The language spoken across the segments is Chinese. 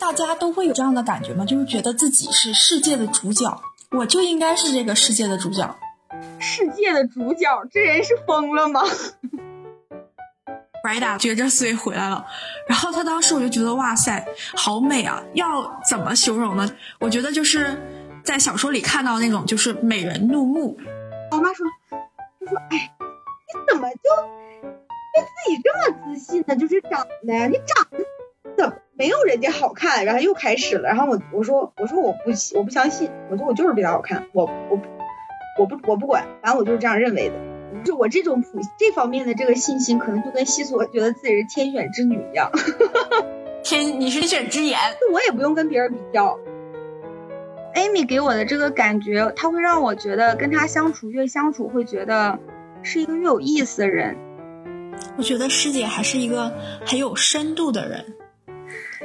大家都会有这样的感觉吗？就是觉得自己是世界的主角，我就应该是这个世界的主角。世界的主角，这人是疯了吗？布莱达觉着思维回来了，然后他当时我就觉得哇塞，好美啊！要怎么形容呢？我觉得就是在小说里看到那种就是美人怒目。我妈说，她说，哎，你怎么就对自己这么自信呢？就是长得，你长得没有人家好看？然后又开始了，然后我我说我说我不我不相信，我说我就是比他好看，我我我不我不管，反正我就是这样认为的。就我这种普这方面的这个信心，可能就跟西索觉得自己是天选之女一样。天，你是天选之颜，我也不用跟别人比较。Amy 给我的这个感觉，他会让我觉得跟他相处越相处，会觉得是一个越有意思的人。我觉得师姐还是一个很有深度的人。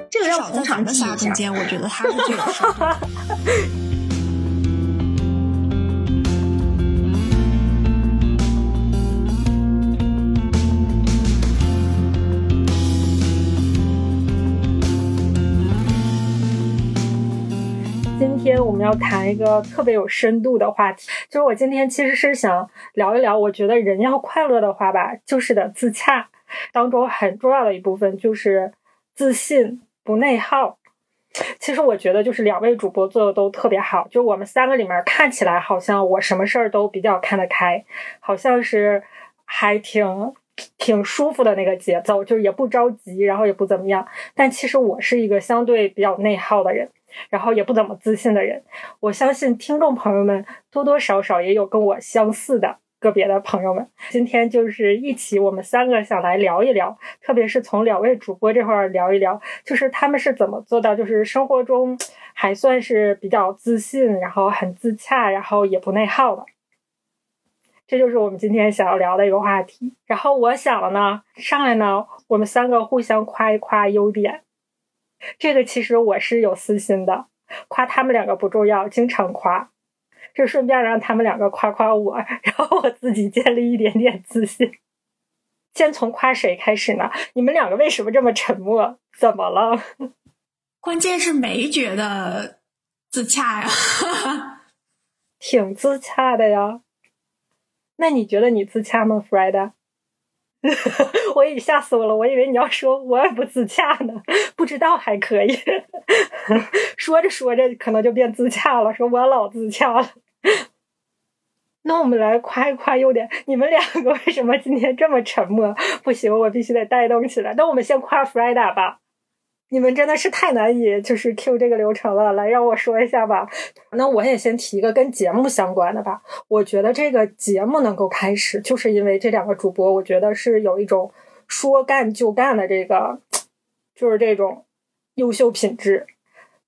这个要从场的仨中间，我觉得他是最有深度。今天我们要谈一个特别有深度的话题，就是我今天其实是想聊一聊，我觉得人要快乐的话吧，就是得自洽，当中很重要的一部分就是自信不内耗。其实我觉得就是两位主播做的都特别好，就我们三个里面看起来好像我什么事儿都比较看得开，好像是还挺挺舒服的那个节奏，就是也不着急，然后也不怎么样。但其实我是一个相对比较内耗的人。然后也不怎么自信的人，我相信听众朋友们多多少少也有跟我相似的个别的朋友们。今天就是一起，我们三个想来聊一聊，特别是从两位主播这块聊一聊，就是他们是怎么做到，就是生活中还算是比较自信，然后很自洽，然后也不内耗的。这就是我们今天想要聊的一个话题。然后我想了呢，上来呢，我们三个互相夸一夸优点。这个其实我是有私心的，夸他们两个不重要，经常夸，就顺便让他们两个夸夸我，然后我自己建立一点点自信。先从夸谁开始呢？你们两个为什么这么沉默？怎么了？关键是没觉得自洽呀，挺自洽的呀。那你觉得你自洽吗，Freda？我以吓死我了，我以为你要说我也不自洽呢，不知道还可以。说着说着，可能就变自洽了，说我老自洽了。那我们来夸一夸优点。你们两个为什么今天这么沉默？不行，我必须得带动起来。那我们先夸 Freda 吧。你们真的是太难以就是 Q 这个流程了，来让我说一下吧。那我也先提一个跟节目相关的吧。我觉得这个节目能够开始，就是因为这两个主播，我觉得是有一种说干就干的这个，就是这种优秀品质。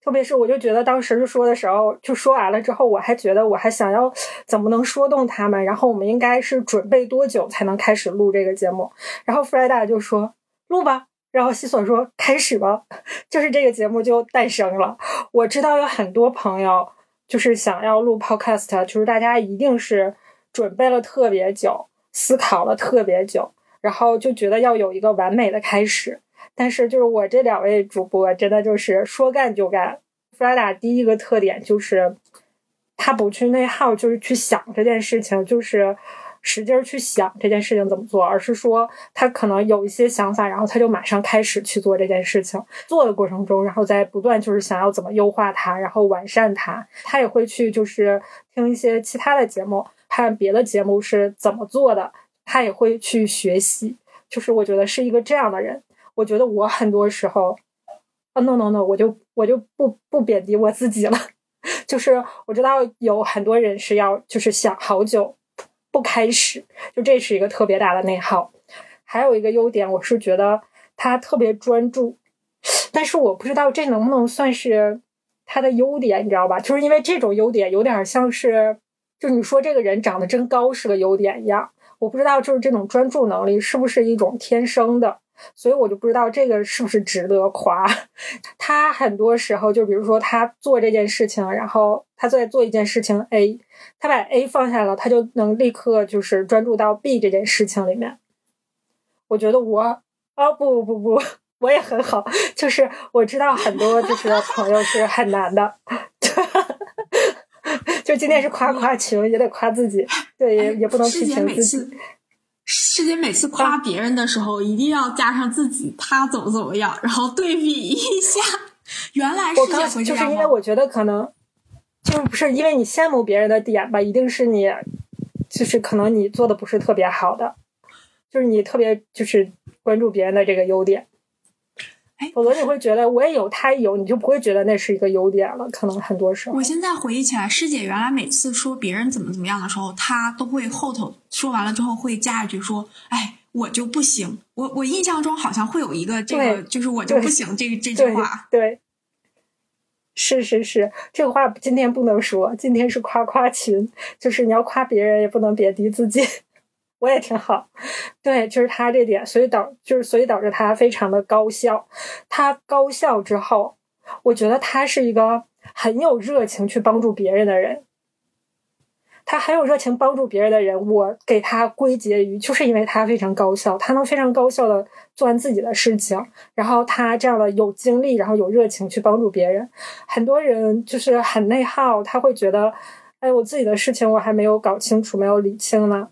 特别是我就觉得当时就说的时候，就说完了之后，我还觉得我还想要怎么能说动他们，然后我们应该是准备多久才能开始录这个节目？然后 Freda 就说录吧。然后西索说：“开始吧，就是这个节目就诞生了。我知道有很多朋友就是想要录 podcast，就是大家一定是准备了特别久，思考了特别久，然后就觉得要有一个完美的开始。但是就是我这两位主播真的就是说干就干。弗拉达第一个特点就是他不去内耗，就是去想这件事情，就是。”使劲去想这件事情怎么做，而是说他可能有一些想法，然后他就马上开始去做这件事情。做的过程中，然后在不断就是想要怎么优化它，然后完善它。他也会去就是听一些其他的节目，看别的节目是怎么做的，他也会去学习。就是我觉得是一个这样的人。我觉得我很多时候，啊，no no no，我就我就不不贬低我自己了。就是我知道有很多人是要就是想好久。不开始，就这是一个特别大的内耗。还有一个优点，我是觉得他特别专注，但是我不知道这能不能算是他的优点，你知道吧？就是因为这种优点有点像是，就你说这个人长得真高是个优点一样。我不知道，就是这种专注能力是不是一种天生的。所以我就不知道这个是不是值得夸。他很多时候就比如说他做这件事情，然后他在做一件事情 A，他把 A 放下了，他就能立刻就是专注到 B 这件事情里面。我觉得我啊不不不，我也很好，就是我知道很多就是朋友是很难的，就今天是夸夸群，也得夸自己，对，也也不能批评自己。师姐每次夸别人的时候，一定要加上自己他怎么怎么样，然后对比一下。原来师姐会就是因为我觉得可能就是不是因为你羡慕别人的点吧，一定是你就是可能你做的不是特别好的，就是你特别就是关注别人的这个优点。否则你会觉得我也有，他有，你就不会觉得那是一个优点了。可能很多时候，我现在回忆起来，师姐原来每次说别人怎么怎么样的时候，她都会后头说完了之后会加一句说：“哎，我就不行。”我我印象中好像会有一个这个，就是我就不行这个这句话。对，是是是，这个话今天不能说，今天是夸夸群，就是你要夸别人也不能贬低自己。我也挺好，对，就是他这点，所以导就是所以导致他非常的高效。他高效之后，我觉得他是一个很有热情去帮助别人的人。他很有热情帮助别人的人，我给他归结于，就是因为他非常高效，他能非常高效的做完自己的事情，然后他这样的有精力，然后有热情去帮助别人。很多人就是很内耗，他会觉得，哎，我自己的事情我还没有搞清楚，没有理清呢。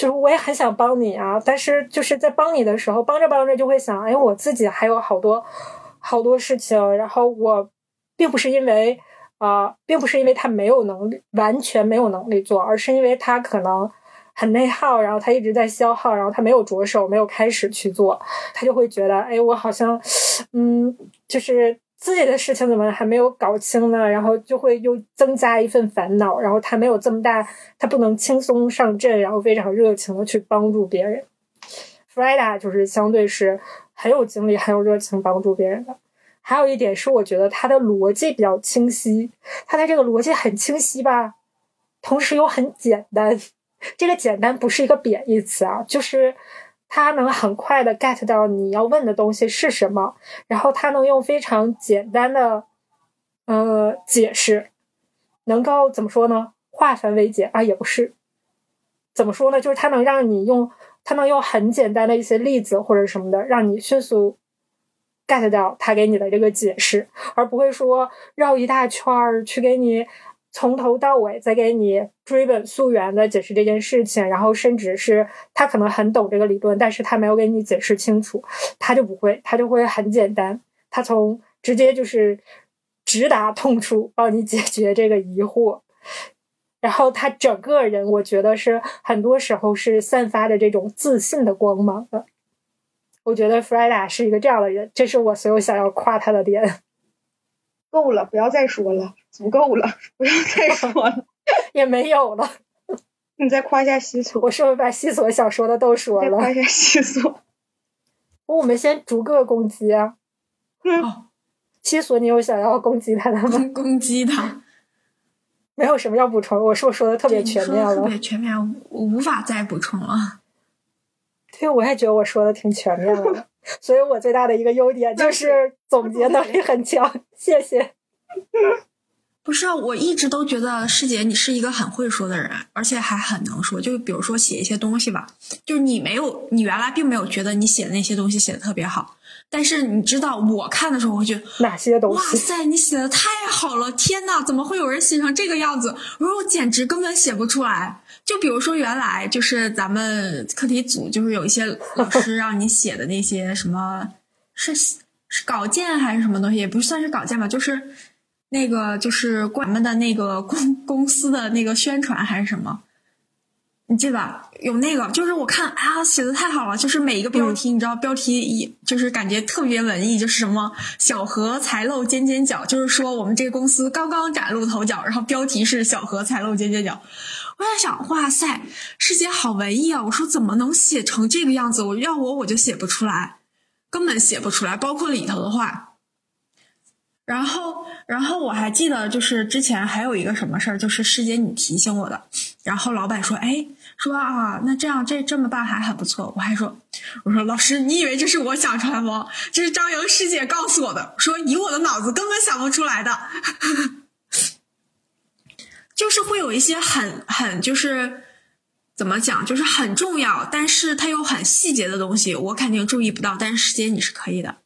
就是我也很想帮你啊，但是就是在帮你的时候，帮着帮着就会想，哎，我自己还有好多好多事情，然后我并不是因为啊，并不是因为他没有能力，完全没有能力做，而是因为他可能很内耗，然后他一直在消耗，然后他没有着手，没有开始去做，他就会觉得，哎，我好像，嗯，就是。自己的事情怎么还没有搞清呢？然后就会又增加一份烦恼。然后他没有这么大，他不能轻松上阵，然后非常热情的去帮助别人。f r e d a 就是相对是很有精力、很有热情帮助别人的。还有一点是，我觉得他的逻辑比较清晰。他的这个逻辑很清晰吧，同时又很简单。这个简单不是一个贬义词啊，就是。他能很快的 get 到你要问的东西是什么，然后他能用非常简单的呃解释，能够怎么说呢？化繁为简啊，也不是，怎么说呢？就是他能让你用，他能用很简单的一些例子或者什么的，让你迅速 get 到他给你的这个解释，而不会说绕一大圈儿去给你。从头到尾再给你追本溯源的解释这件事情，然后甚至是他可能很懂这个理论，但是他没有给你解释清楚，他就不会，他就会很简单，他从直接就是直达痛处帮你解决这个疑惑，然后他整个人我觉得是很多时候是散发着这种自信的光芒的，我觉得 Freda 是一个这样的人，这是我所有想要夸他的点。够了，不要再说了，足够了，不要再 说了，也没有了。你再夸一下西索，我是不是把西索想说的都说了？夸一下西索。我们先逐个攻击啊。嗯。西索，你有想要攻击他的吗？攻击他。没有什么要补充，我是不是说的特别全面了？特别全面，我无法再补充了。对，我也觉得我说的挺全面了。所以我最大的一个优点就是总结能力很强，谢谢。不是啊，我一直都觉得师姐你是一个很会说的人，而且还很能说。就比如说写一些东西吧，就是你没有，你原来并没有觉得你写的那些东西写的特别好，但是你知道我看的时候，我觉得哪些东西？哇塞，你写的太好了！天呐，怎么会有人写成这个样子？我说我简直根本写不出来。就比如说，原来就是咱们课题组，就是有一些老师让你写的那些什么，是是稿件还是什么东西，也不算是稿件吧，就是那个就是咱们的那个公公司的那个宣传还是什么，你记得有那个，就是我看啊，写的太好了，就是每一个标题，你知道标题一就是感觉特别文艺，就是什么小荷才露尖尖角，就是说我们这个公司刚刚崭露头角，然后标题是小荷才露尖尖角。我在想，哇塞，师姐好文艺啊！我说怎么能写成这个样子？我要我我就写不出来，根本写不出来，包括里头的话。然后，然后我还记得，就是之前还有一个什么事儿，就是师姐你提醒我的。然后老板说，哎，说啊，那这样这这么办还很不错。我还说，我说老师，你以为这是我想出来吗？这是张莹师姐告诉我的，说以我的脑子根本想不出来的。就是会有一些很很就是怎么讲，就是很重要，但是它又很细节的东西，我肯定注意不到，但是师姐你是可以的。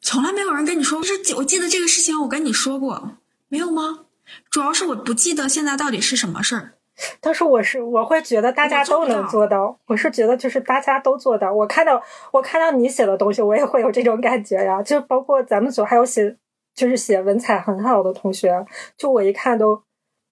从来没有人跟你说，是我记得这个事情我跟你说过，没有吗？主要是我不记得现在到底是什么事儿。但是我是我会觉得大家都能做到，我是觉得就是大家都做到。我看到我看到你写的东西，我也会有这种感觉呀。就包括咱们组还有写就是写文采很好的同学，就我一看都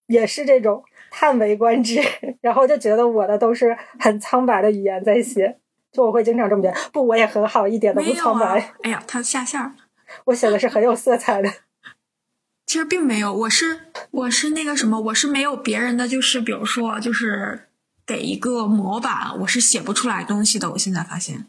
也是这种叹为观止，然后就觉得我的都是很苍白的语言在写。就我会经常这么觉得，不，我也很好，一点都不苍白。哎呀，他下线了。我写的是很有色彩的。其实并没有，我是我是那个什么，我是没有别人的，就是比如说，就是给一个模板，我是写不出来东西的。我现在发现，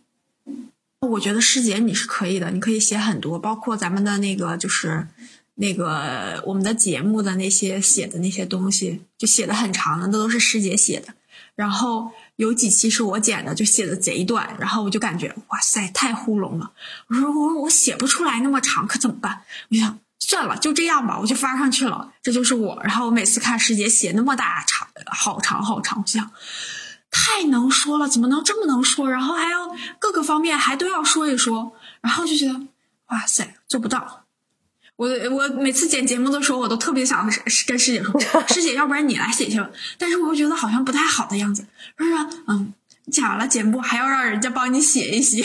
我觉得师姐你是可以的，你可以写很多，包括咱们的那个就是那个我们的节目的那些写的那些东西，就写的很长的，那都是师姐写的。然后有几期是我剪的，就写的贼短，然后我就感觉哇塞，太糊弄了。我说我我写不出来那么长，可怎么办？我想。算了，就这样吧，我就发上去了。这就是我。然后我每次看师姐写那么大长，好长好长，我想太能说了，怎么能这么能说？然后还要各个方面还都要说一说，然后就觉得哇塞，做不到。我我每次剪节目的时候，我都特别想跟师姐说，师姐，要不然你来写去吧。但是我又觉得好像不太好的样子，不是？嗯，剪了节目还要让人家帮你写一写。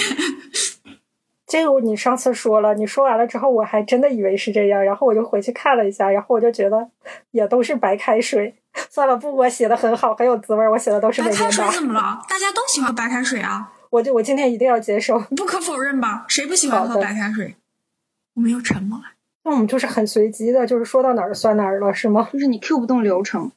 这个你上次说了，你说完了之后，我还真的以为是这样，然后我就回去看了一下，然后我就觉得也都是白开水。算了，不，我写的很好，很有滋味，我写的都是白开水怎么了？大家都喜欢白开水啊！我就我今天一定要接受，不可否认吧？谁不喜欢喝白开水？我们又沉默了。那我们就是很随机的，就是说到哪儿算哪儿了，是吗？就是你 Q 不动流程。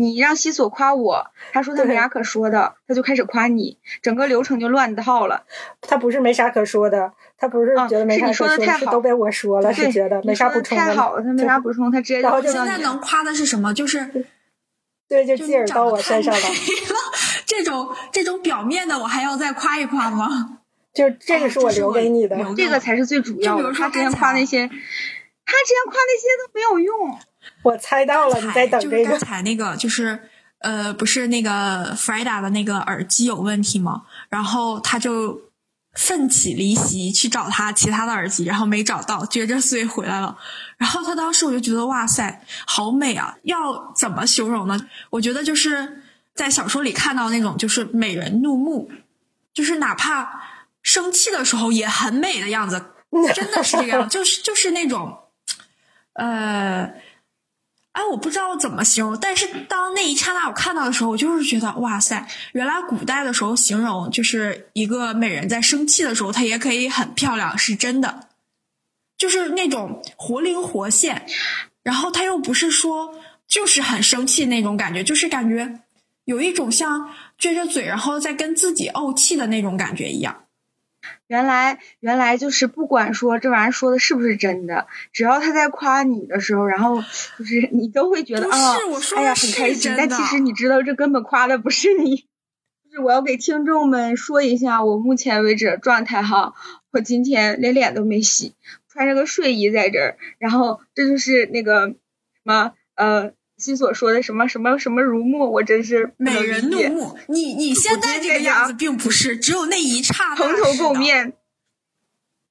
你让西索夸我，他说他没啥可说的，他就开始夸你，整个流程就乱套了。他不是没啥可说的，他不是觉得没啥可说的，是都被我说了，是觉得没啥补充的。太好了，他没啥补充，他直接然后现在能夸的是什么？就是 对，就继而到我身上了。这种这种表面的，我还要再夸一夸吗？就这个是我留给你的，这个才是最主要的。他之前夸那些，他之前夸那些都没有用。我猜到了，你在等这个。刚才那个就是，呃，不是那个 Frida 的那个耳机有问题吗？然后他就奋起离席去找他其他的耳机，然后没找到，撅着嘴回来了。然后他当时我就觉得哇塞，好美啊！要怎么形容呢？我觉得就是在小说里看到那种就是美人怒目，就是哪怕生气的时候也很美的样子，真的是这样，就是就是那种，呃。哎，我不知道怎么形容，但是当那一刹那我看到的时候，我就是觉得哇塞，原来古代的时候形容就是一个美人在生气的时候，她也可以很漂亮，是真的，就是那种活灵活现，然后她又不是说就是很生气那种感觉，就是感觉有一种像撅着嘴然后在跟自己怄气的那种感觉一样。原来，原来就是不管说这玩意儿说的是不是真的，只要他在夸你的时候，然后就是你都会觉得啊，哎呀很开心。但其实你知道，这根本夸的不是你。就是我要给听众们说一下，我目前为止状态哈，我今天连脸都没洗，穿着个睡衣在这儿，然后这就是那个什么呃。西所说的什么什么什么如墨，我真是美人怒目。你你现在这个样子并不是，只有那一刹那蓬头垢面。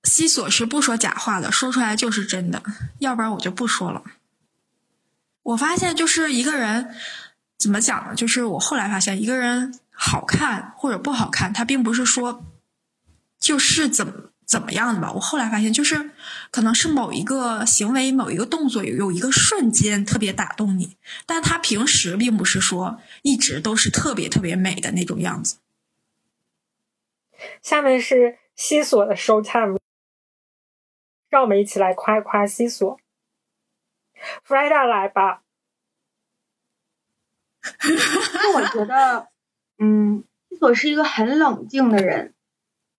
西索是不说假话的，说出来就是真的，要不然我就不说了。我发现就是一个人怎么讲呢？就是我后来发现，一个人好看或者不好看，他并不是说就是怎么。怎么样的吧？我后来发现，就是可能是某一个行为、某一个动作有有一个瞬间特别打动你，但他平时并不是说一直都是特别特别美的那种样子。下面是西索的 show time，，让我们一起来夸一夸西索。Frida 来吧。我觉得，嗯，西索是一个很冷静的人。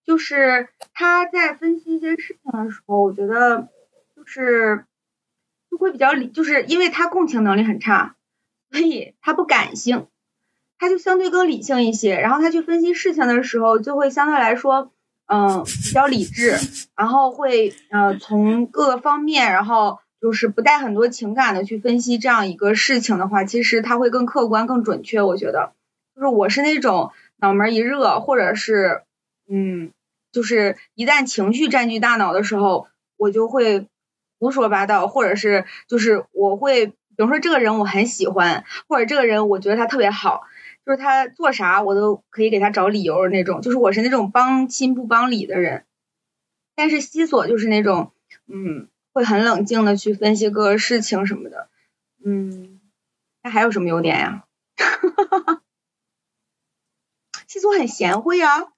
就是他在分析一些事情的时候，我觉得就是就会比较理，就是因为他共情能力很差，所以他不感性，他就相对更理性一些。然后他去分析事情的时候，就会相对来说，嗯，比较理智，然后会呃从各个方面，然后就是不带很多情感的去分析这样一个事情的话，其实他会更客观、更准确。我觉得，就是我是那种脑门一热，或者是嗯，就是一旦情绪占据大脑的时候，我就会胡说八道，或者是就是我会，比如说这个人我很喜欢，或者这个人我觉得他特别好，就是他做啥我都可以给他找理由那种，就是我是那种帮亲不帮理的人。但是西索就是那种，嗯，会很冷静的去分析各个事情什么的，嗯，他还有什么优点呀？西索很贤惠啊，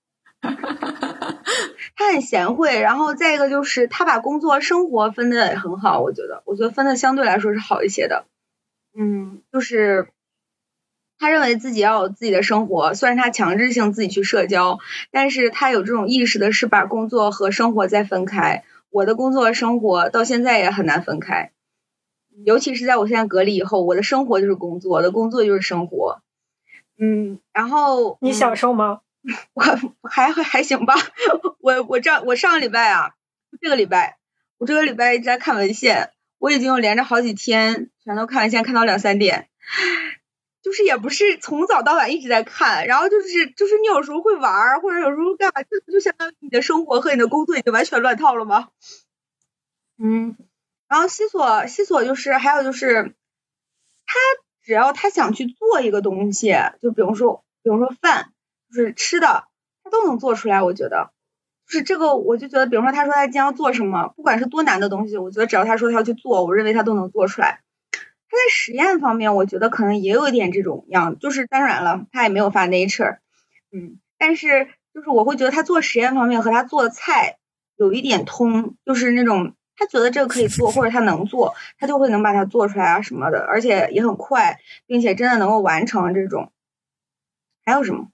他很贤惠，然后再一个就是他把工作生活分的也很好，我觉得，我觉得分的相对来说是好一些的，嗯，就是他认为自己要有自己的生活，虽然他强制性自己去社交，但是他有这种意识的是把工作和生活再分开。我的工作生活到现在也很难分开，尤其是在我现在隔离以后，我的生活就是工作，我的工作就是生活。嗯，然后你享受吗？我还还还行吧。我我这我上个礼拜啊，这个礼拜我这个礼拜一直在看文献，我已经有连着好几天全都看文献，看到两三点。就是也不是从早到晚一直在看，然后就是就是你有时候会玩，或者有时候干嘛，这不就相当于你的生活和你的工作已经完全乱套了吗？嗯，然后西索西索就是还有就是他只要他想去做一个东西，就比如说比如说饭，就是吃的，他都能做出来。我觉得就是这个，我就觉得，比如说他说他今天要做什么，不管是多难的东西，我觉得只要他说他要去做，我认为他都能做出来。他在实验方面，我觉得可能也有一点这种样，就是当然了，他也没有发 Nature，嗯，但是就是我会觉得他做实验方面和他做菜有一点通，就是那种他觉得这个可以做或者他能做，他就会能把它做出来啊什么的，而且也很快，并且真的能够完成这种。还有什么？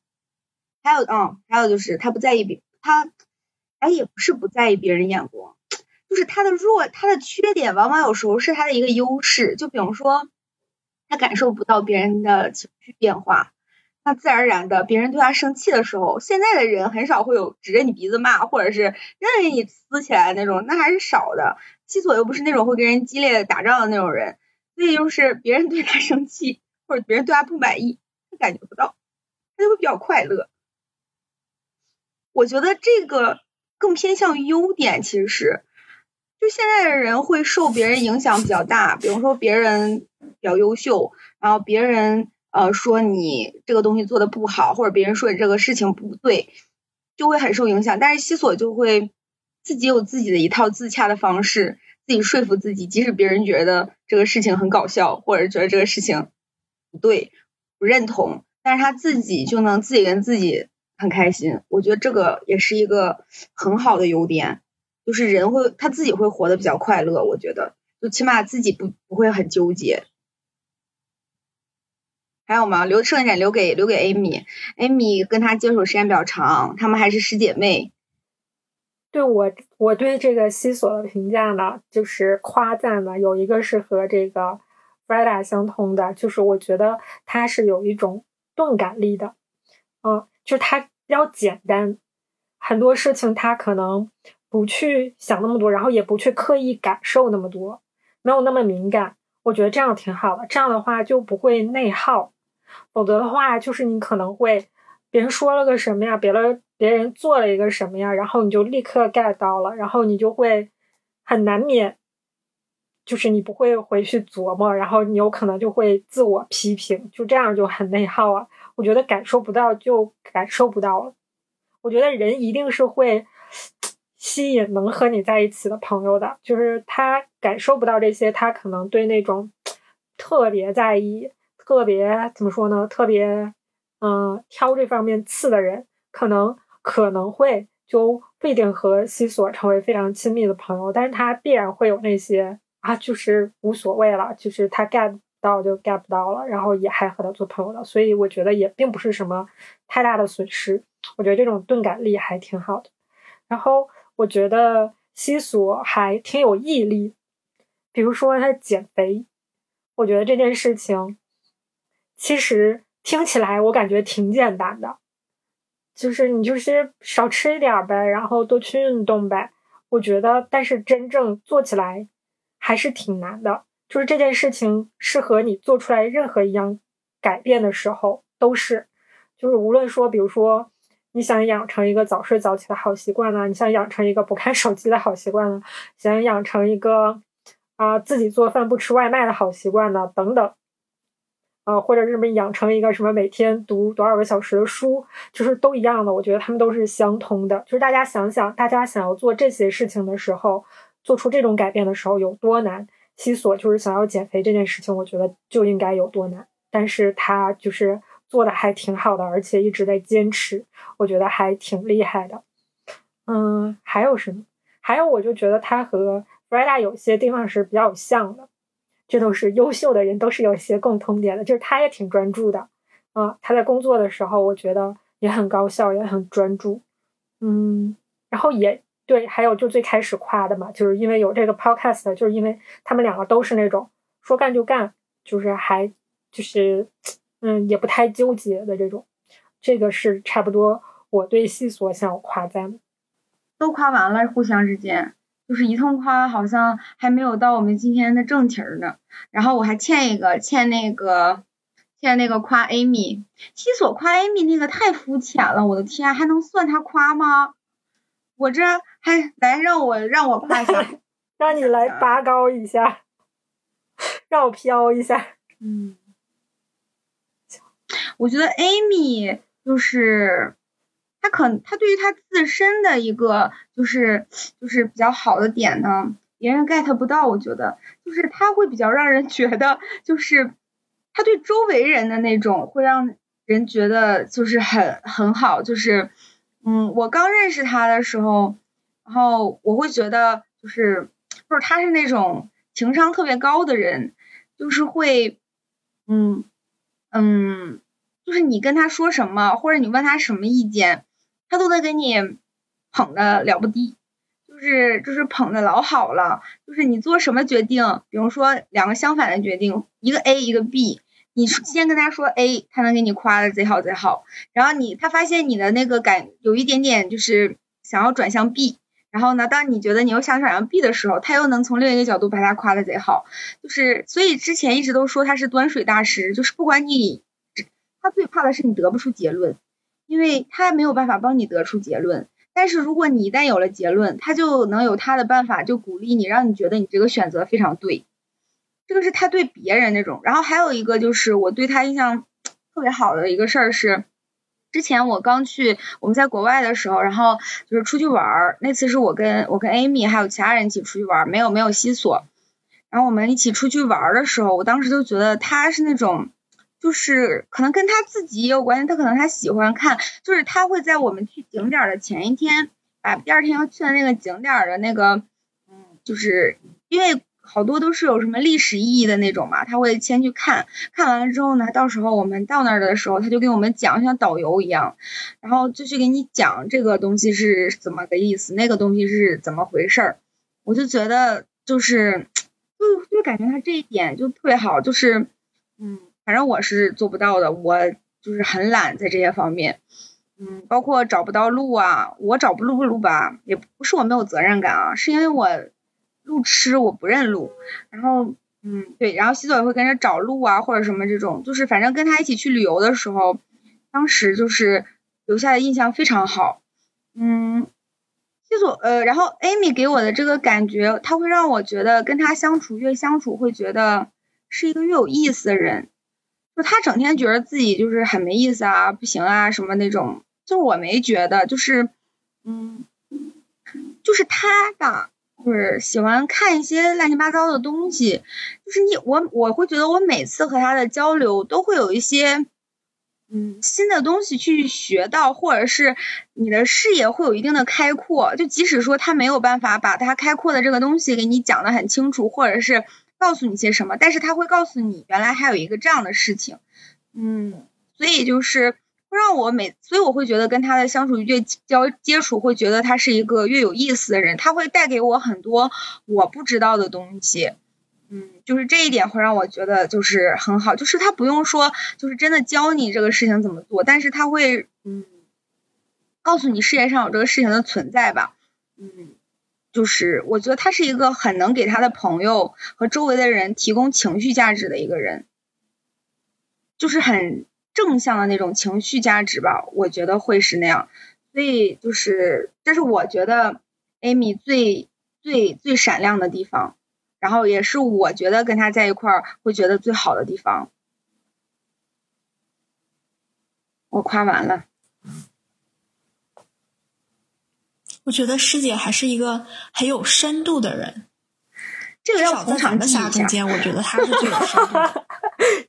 还有嗯，还有就是他不在意别他，哎也不是不在意别人眼光。就是他的弱，他的缺点往往有时候是他的一个优势。就比如说，他感受不到别人的情绪变化，那自然而然的，别人对他生气的时候，现在的人很少会有指着你鼻子骂，或者是让你撕起来那种，那还是少的。七左又不是那种会跟人激烈打仗的那种人，所以就是别人对他生气，或者别人对他不满意，他感觉不到，他就会比较快乐。我觉得这个更偏向于优点，其实是。就现在的人会受别人影响比较大，比如说别人比较优秀，然后别人呃说你这个东西做的不好，或者别人说你这个事情不对，就会很受影响。但是西索就会自己有自己的一套自洽的方式，自己说服自己，即使别人觉得这个事情很搞笑，或者觉得这个事情不对、不认同，但是他自己就能自己跟自己很开心。我觉得这个也是一个很好的优点。就是人会他自己会活得比较快乐，我觉得，就起码自己不不会很纠结。还有吗？留剩下留给留给艾米，艾米跟他接触时间比较长，他们还是师姐妹。对我我对这个西索的评价呢，就是夸赞的，有一个是和这个 Freda 相通的，就是我觉得他是有一种钝感力的，嗯，就是他比较简单，很多事情他可能。不去想那么多，然后也不去刻意感受那么多，没有那么敏感，我觉得这样挺好的。这样的话就不会内耗，否则的话就是你可能会别人说了个什么呀，别了别人做了一个什么呀，然后你就立刻 get 到了，然后你就会很难免，就是你不会回去琢磨，然后你有可能就会自我批评，就这样就很内耗啊。我觉得感受不到就感受不到了，我觉得人一定是会。吸引能和你在一起的朋友的，就是他感受不到这些，他可能对那种特别在意、特别怎么说呢？特别嗯挑这方面刺的人，可能可能会就不一定和西索成为非常亲密的朋友，但是他必然会有那些啊，就是无所谓了，就是他 get 到就 get 不到了，然后也还和他做朋友了，所以我觉得也并不是什么太大的损失。我觉得这种钝感力还挺好的，然后。我觉得西索还挺有毅力，比如说他减肥，我觉得这件事情其实听起来我感觉挺简单的，就是你就是少吃一点呗，然后多去运动呗。我觉得，但是真正做起来还是挺难的。就是这件事情适合你做出来任何一样改变的时候，都是，就是无论说，比如说你想养成一个早睡早起的好习惯呢，你想养成一个不看手机的好习惯呢，想养成一个啊自己做饭不吃外卖的好习惯呢，等等，啊，或者是什么养成一个什么每天读多少个小时的书，就是都一样的。我觉得他们都是相通的。就是大家想想，大家想要做这些事情的时候，做出这种改变的时候有多难。西索就是想要减肥这件事情，我觉得就应该有多难，但是他就是做的还挺好的，而且一直在坚持，我觉得还挺厉害的。嗯，还有什么？还有，我就觉得他和弗莱达有些地方是比较像的，这都是优秀的人，都是有一些共通点的，就是他也挺专注的。啊，他在工作的时候，我觉得也很高效，也很专注。嗯，然后也。对，还有就最开始夸的嘛，就是因为有这个 podcast，就是因为他们两个都是那种说干就干，就是还就是嗯也不太纠结的这种，这个是差不多我对细所想要夸赞的。都夸完了，互相之间就是一通夸，好像还没有到我们今天的正题儿呢。然后我还欠一个，欠那个欠那个夸 Amy，西索夸 Amy 那个太肤浅了，我的天，还能算他夸吗？我这还来让我让我夸一下，让你来拔高一下，让我飘一下。嗯，我觉得 Amy 就是他可他对于他自身的一个就是就是比较好的点呢，别人 get 不到。我觉得就是他会比较让人觉得就是他对周围人的那种会让人觉得就是很很好，就是。嗯，我刚认识他的时候，然后我会觉得就是，就是他是那种情商特别高的人，就是会，嗯嗯，就是你跟他说什么，或者你问他什么意见，他都能给你捧的了不低，就是就是捧的老好了，就是你做什么决定，比如说两个相反的决定，一个 A 一个 B。你先跟他说 A，他能给你夸的贼好贼好，然后你他发现你的那个感有一点点就是想要转向 B，然后呢，当你觉得你又想转向 B 的时候，他又能从另一个角度把他夸的贼好，就是所以之前一直都说他是端水大师，就是不管你，他最怕的是你得不出结论，因为他没有办法帮你得出结论，但是如果你一旦有了结论，他就能有他的办法，就鼓励你，让你觉得你这个选择非常对。这个是他对别人那种，然后还有一个就是我对他印象特别好的一个事儿是，之前我刚去我们在国外的时候，然后就是出去玩儿，那次是我跟我跟 Amy 还有其他人一起出去玩儿，没有没有西索，然后我们一起出去玩儿的时候，我当时就觉得他是那种，就是可能跟他自己也有关系，他可能他喜欢看，就是他会在我们去景点的前一天，把第二天要去的那个景点的那个，嗯，就是因为。好多都是有什么历史意义的那种嘛，他会先去看看完了之后呢，到时候我们到那儿的时候，他就给我们讲，像导游一样，然后就去给你讲这个东西是怎么个意思，那个东西是怎么回事儿。我就觉得就是，就就感觉他这一点就特别好，就是嗯，反正我是做不到的，我就是很懒在这些方面，嗯，包括找不到路啊，我找不路路吧，也不是我没有责任感啊，是因为我。路痴，我不认路。然后，嗯，对，然后西索也会跟着找路啊，或者什么这种，就是反正跟他一起去旅游的时候，当时就是留下的印象非常好。嗯，西索，呃，然后 Amy 给我的这个感觉，他会让我觉得跟他相处越相处会觉得是一个越有意思的人。就他整天觉得自己就是很没意思啊，不行啊什么那种，就我没觉得，就是，嗯，就是他吧。就是喜欢看一些乱七八糟的东西，就是你我我会觉得我每次和他的交流都会有一些嗯新的东西去学到，或者是你的视野会有一定的开阔。就即使说他没有办法把他开阔的这个东西给你讲的很清楚，或者是告诉你些什么，但是他会告诉你原来还有一个这样的事情，嗯，所以就是。会让我每，所以我会觉得跟他的相处越交接触，会觉得他是一个越有意思的人。他会带给我很多我不知道的东西，嗯，就是这一点会让我觉得就是很好。就是他不用说，就是真的教你这个事情怎么做，但是他会，嗯，告诉你世界上有这个事情的存在吧，嗯，就是我觉得他是一个很能给他的朋友和周围的人提供情绪价值的一个人，就是很正向的那种情绪价值吧，我觉得会是那样。所以就是这是我觉得 Amy 最最最闪亮的地方，然后也是我觉得跟他在一块儿会觉得最好的地方。我夸完了。我觉得师姐还是一个很有深度的人，这个要少在咱们从长计议一下。仨中间，我觉得她是最有深度的。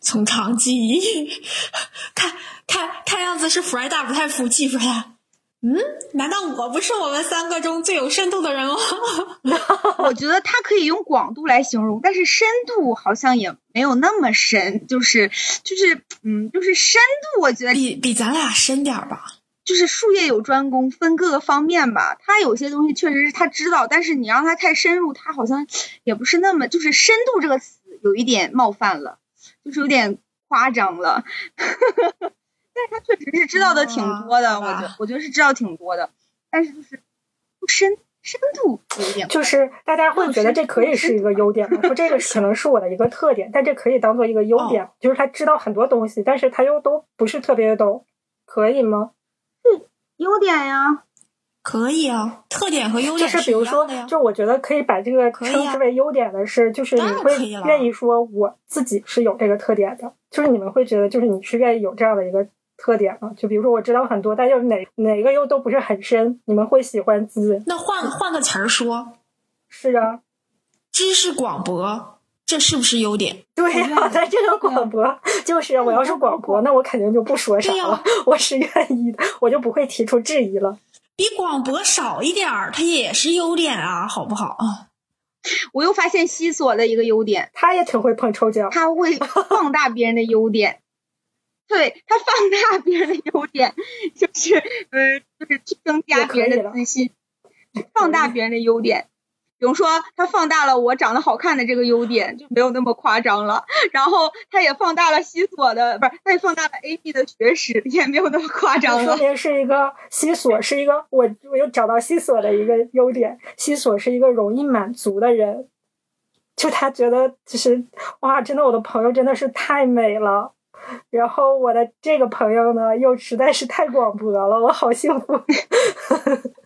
从长计议，看看看样子是弗莱达不太服气，弗莱达。嗯，难道我不是我们三个中最有深度的人吗？我觉得他可以用广度来形容，但是深度好像也没有那么深，就是就是嗯，就是深度，我觉得比比咱俩深点儿吧。就是术业有专攻，分各个方面吧。他有些东西确实是他知道，但是你让他太深入，他好像也不是那么，就是深度这个词有一点冒犯了，就是有点夸张了。但是他确实是知道的挺多的，啊我觉我觉得是知道挺多的，但是就是不深深度有点就是大家会觉得这可以是一个优点吗？说这个可能是我的一个特点，但这可以当做一个优点，就是他知道很多东西，但是他又都不是特别懂，可以吗？优点呀。可以啊，特点和优就点是比如说。就我觉得可以把这个可以啊称之为优点的是，就是你会愿意说我自己是有这个特点的，就是你们会觉得就是你是愿意有这样的一个特点吗？就比如说我知道很多，但又哪哪个又都不是很深，你们会喜欢自己？那换换个词儿说，是啊，知识广博，这是不是优点？对呀、我愿意在这个广播就是我要是广播，那我肯定就不说啥了，我是愿意的，我就不会提出质疑了。比广博少一点儿，它也是优点啊，好不好？啊，我又发现西索的一个优点，他也挺会碰抽奖，他会放大别人的优点。对他放大别人的优点，就是呃，就是去增加别人的自信，放大别人的优点。比如说，他放大了我长得好看的这个优点，就没有那么夸张了。然后，他也放大了西索的，不是，他也放大了 AB 的学识，也没有那么夸张了。说明是一个西索，是一个我我又找到西索的一个优点。西索是一个容易满足的人，就他觉得就是哇，真的我的朋友真的是太美了。然后我的这个朋友呢，又实在是太广博了，我好幸福。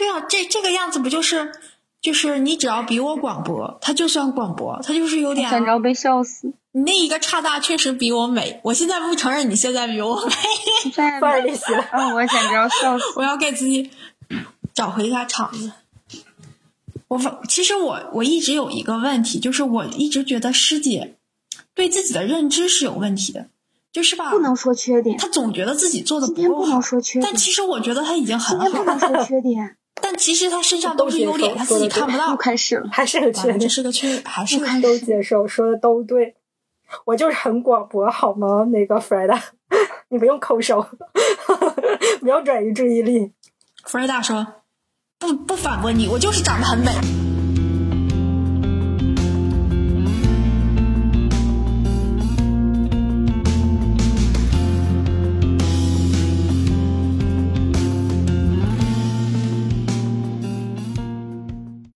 对啊，这这个样子不就是就是你只要比我广博，他就算广博，他就是有点、啊。被笑死。你那一个刹那确实比我美，我现在不承认你现在比我美，再范儿利息了，啊，我简直要笑死。我要给自己找回一下场子。我反其实我我一直有一个问题，就是我一直觉得师姐对自己的认知是有问题的，就是吧，不能说缺点，她总觉得自己做的今天不好，说缺点但，其实我觉得她已经很今天不好了，能说缺点，但其实他身上都是优点，他自己看不到又。开始了。还是个完了，这缺点，是个缺，还是个都接受，说的都对。我就是很广博，好吗？那个 Freda，你不用抠手，不要转移注意力。Freda 说：“不不反驳你，我就是长得很美。